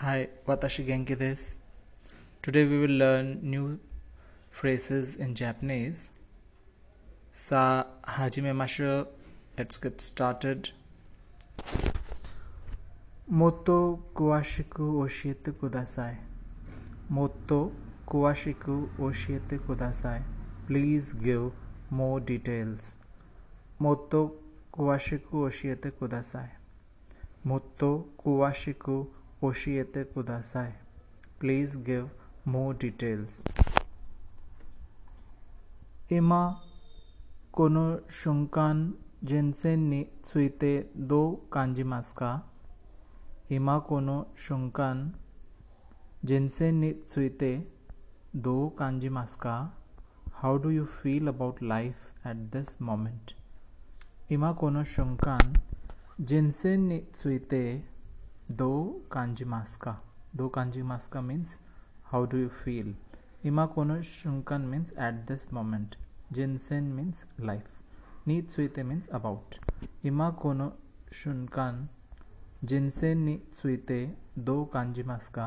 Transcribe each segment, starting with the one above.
Hi, watashi genki desu. Today we will learn new phrases in Japanese. Sa hajimemashou. Let's get started. Motto kuwashiku oshiete kudasai. Motto kuwashiku oshiete kudasai. Please give more details. Motto kuwashiku oshiete kudasai. Motto kuwashiku moment? Ima kono shunkan jinsen ni tsuite do kanjimasu ka? Do kanjimasu ka means how do you feel? Ima kono shunkan means at this moment. Jinsen means life. Ni tsuite means about. Ima kono shunkan jinsen दो कांजी मास्का दो कांजी मास्का means how do you feel इमा कोनो शुंकन means at this moment जिनसेन means life नीत स्वीते मीन्स अबाउट इमा कोनो शुनकन जिनसेन नी स्वीते दो कांजी मास्का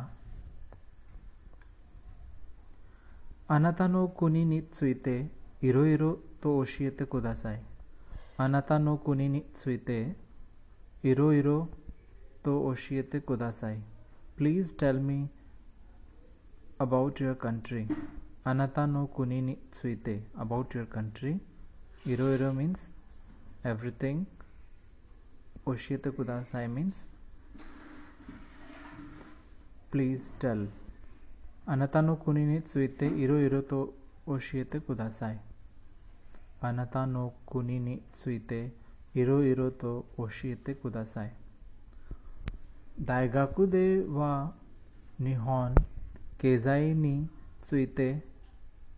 अनाथा नो कुनी नीत सुइते इरो इरो तो ओशियते कुदासाई अनाथा नो कुनी नी स्वीते इरो इरो तो ओशियत कुदासाई। Please tell me about your country अनाता नो कुनी नि स्वीते। अबाउट योर कंट्री इरो इरो मीन्स एवरीथिंग ओशियत कुदासाई मीन्स प्लीज़ टेल अनाता नो कुनी नि स्वीते। इरो इरो तो ओशियत कुदासाई। अनाता नो कुनी नि स्वीते। इरो इरो तो ओशियत कुदासाई। 大学では日本経済について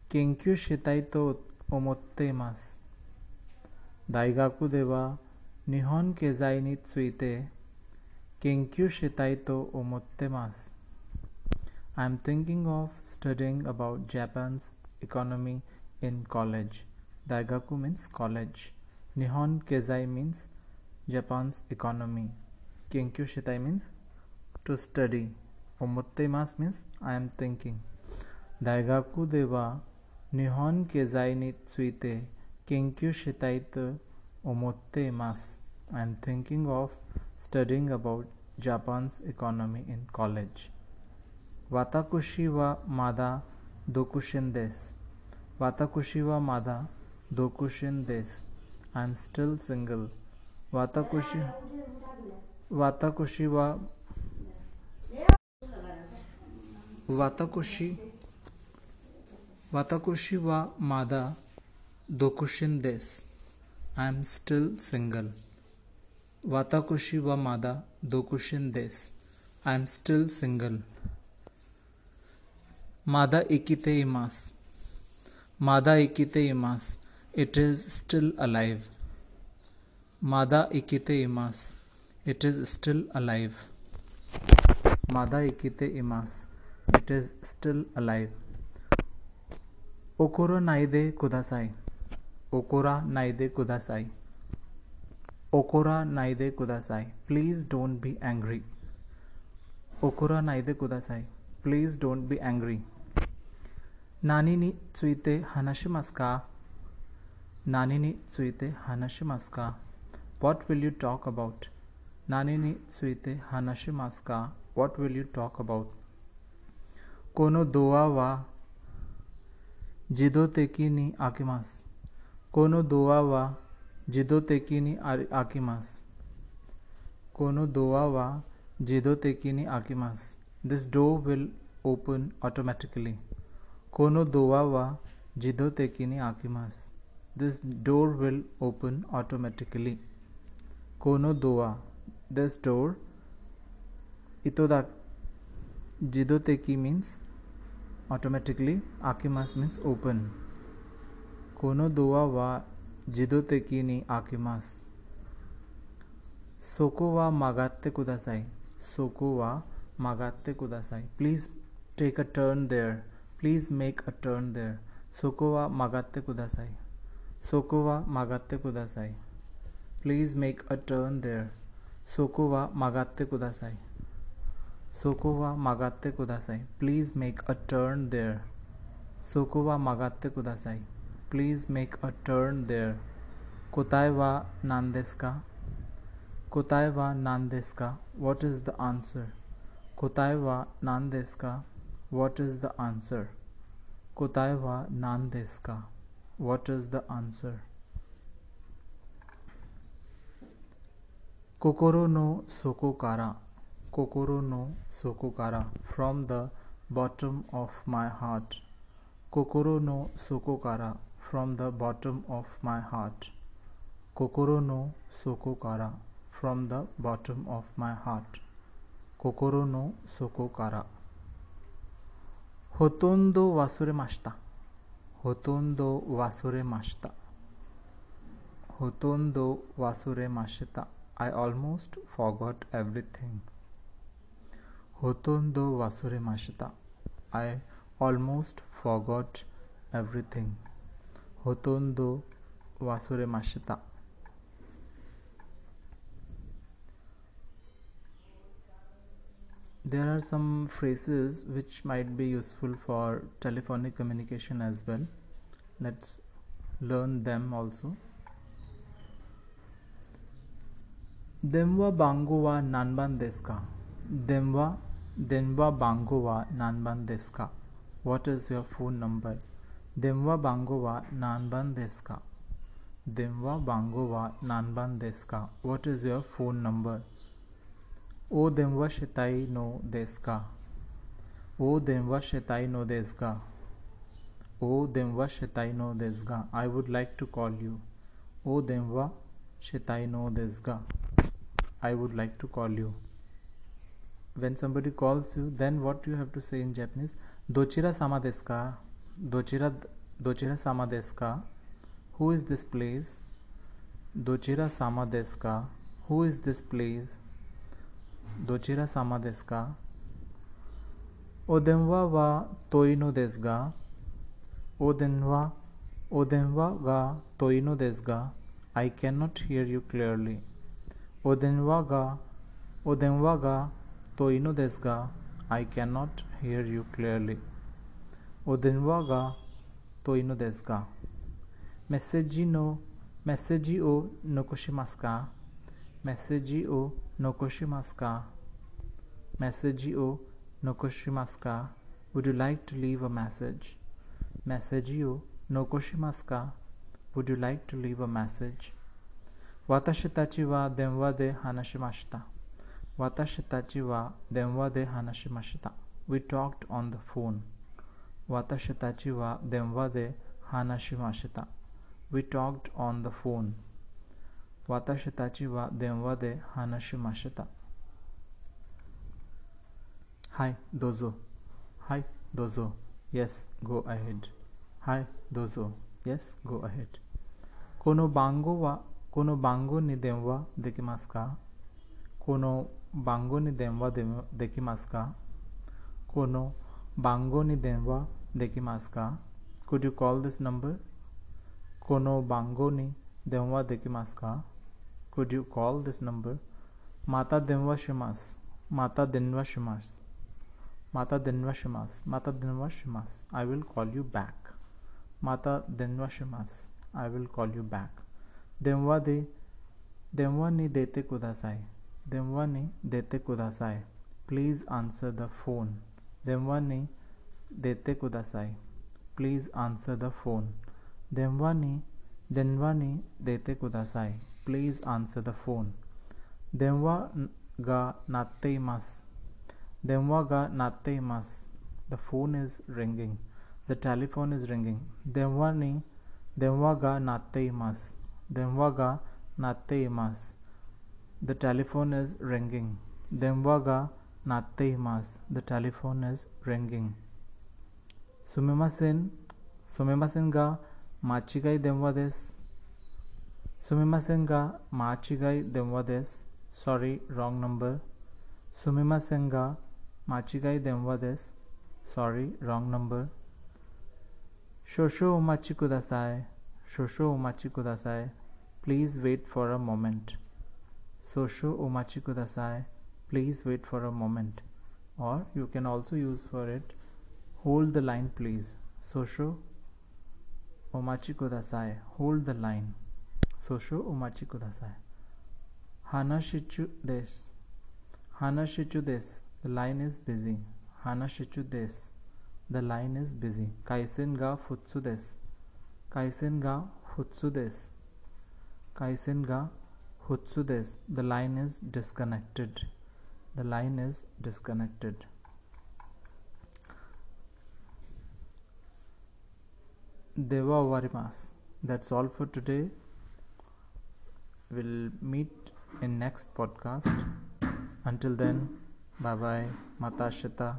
研究したいと思っています。大学では日本経済について研究したいと思っています。I am thinking of studying about Japan's economy in college. Daigaku means college. Nihon Kezai means Japan's economy. Kenkyu Shitai means to study. Omotteimasu means I am thinking. Daigaku de Nihon Kezai ni tsuite Kenkyu Shitai to omotteimasu. I am thinking of studying about Japan's economy in college. Watakushi wa mada dokushin desu. Watakushi wa mada dokushin desu. I am still single. Watakushi वाताकोशी व वाताकोशी वाताकोशी व मादा दो question देस। I am still single वाताकोशी व मादा दो question देस। आई एम स्टिल सिंगल मादा एकीते इमास मादा एकीते इमास इट इज़ स्टिल अलाइव मादा एकीते इमास It is still alive. Mada ikite imasu. It is still alive. Okoro naide kudasai. Okora naide kudasai. Okora naide kudasai. Please don't be angry. Okora naide kudasai. Please don't be angry. Nani ni tsuite hanashimasu ka? Nani ni tsuite hanashimasu ka? What will you talk about? नानी ने स्वीते हनश मास्का what will you talk about कोनो दोआ वा जिदो तेकी नी आकिमास कोनो दोआ वा जिदो तेकी नी आकिमास कोनो दोआ वा जिदो तेकी नी आकिमास this door will open automatically कोनो दोआ वा जिदो तेकी नी आकिमास this door will open automatically कोनो दोआ This door. Itoda jidoteki means automatically. Akimasu means open. Kono doa wa jidoteki ni akimasu. Soko wa magatte kudasai. Soko wa magatte kudasai. Please take a turn there. Please make a turn there. Soko wa magatte kudasai. Soko wa magatte kudasai. Please make a turn there. सोकोवा मागाते कुदासाई। सोकोवा मागाते कुदासाई। Please make a turn there सोकोवा मागाते कुदासाई। Please make a turn there कोताय वा नानदेस्का कोताय वा नानदेस्का व्हाट इज़ द आंसर कोताय वा नानदेस्का व्हाट इज़ द आंसर कोताय वा नानदेस्का what is the answer Kokoro no Sokokara, Kokoro no Sokokara, from the bottom of my heart. Kokoro no Sokokara, from the bottom of my heart. Kokoro no Sokokara, from the bottom of my heart. Kokoro no Sokokara. Hotondo wasuremashita. Hotondo wasuremashita. Hotondo wasuremashita. I almost forgot everything. Hotondo wasure mashita. I almost forgot everything. Hotondo wasure mashita. There are some phrases which might be useful for telephonic communication as well. Let's learn them also. देमवा बांगुवा नानबान देस्का देमवा देनवा बांगुवा नानबान देस्का what is your phone number देमवा बांगुवा नानबान देस्का देमवा बांगुवा नानबान देस्का what is your phone number ओ देमवा शेताई नो देस्का ओ देमवा शेताई नो देस्का ओ देमवा शेताई नो देस्गा I would like to call you ओ देमवा शेताई नो देस्गा I would like to call you. When somebody calls you, then what you have to say in Japanese? Dochira sama desu ka? Dochira, dochira sama desu ka? Who is this place? Dochira sama desu ka? Who is this place? Dochira sama desu ka? Odenwa wa toino desu ga? Odenwa, odenwa ga toino desu ga? I cannot hear you clearly. ओदेनवागा ओदेनवागा तो इनो देसगा I cannot hear you clearly ओदेनवागा तो इनो देसगा मैसेजी नो मैसेजी ओ नोकोशी मास्का मैसेजी ओ नोकोशी मास्का मैसेजी ओ नोकोशी मास्का would you like to leave a message मैसेजी ओ नोकोशी मास्का would you like to leave a message 私たちは電話で話しました。私たちは電話で話しました。We talked on the phone. 私たちは電話で話しました。We talked on the phone. 私たちは電話で話しました。はい、どうぞ。はい、どうぞ。Yes, go ahead. はい、どうぞ。Yes, go ahead. この番号は、কোনো বাঙ্গনি দেওয়া দেখি মাসকা কোনো বাঙ্গনি দেওয়া দেখি মাসকা কোনো বাঙ্গনি দেওয়া দেখি মাসকা could you call this number কোনো বাঙ্গনি দেওয়া দেখি মাসকা could you call this number মাতা দেওয়া শিমাস মাতা দেনওয়া শিমাস মাতা দেনওয়া শিমাস মাতা দেনওয়া শিমাস I will call you back মাতা দেনওয়া শিমাস I will call you back देमवादे देमवानी देते कुदासाई देमवानी देते कुदासाई प्लीज़ आंसर द फ़ोन देमवानी देते कुदासाई प्लीज़ आंसर द फ़ोन देमवानी देनवानी देते कुदासाई प्लीज़ आंसर द फ़ोन देमवा गा नाते मास देमवा गा नाते मास the phone is ringing the telephone is ringing देमवानी देमवा गा नाते मास Demwaga natteimas. The telephone is ringing. Demwaga natteimas. The telephone is ringing. Sumimasen. Sumimasen ga machigai demwades. Sumimasen ga machigai demwades. Sorry, wrong number. Sumimasen ga machigai demwades. Sorry, wrong number. Shosho machi kudasai. Shosho machi kudasai. Please wait for a moment. Sosho omachi kudasai. Please wait for a moment. Or you can also use for it hold the line please. Sosho omachi kudasai. Hold the line. Sosho omachi kudasai. Hanashichu desu. Hanashichu desu. The line is busy. Hanashichu desu. The line is busy. Kaisen ga futsu desu. Kaisen ga futsu desu kaisen ga futsu des the line is disconnected. The line is disconnected. Deva varimas. That's all for today. We'll meet in next podcast. Until then bye bye matashita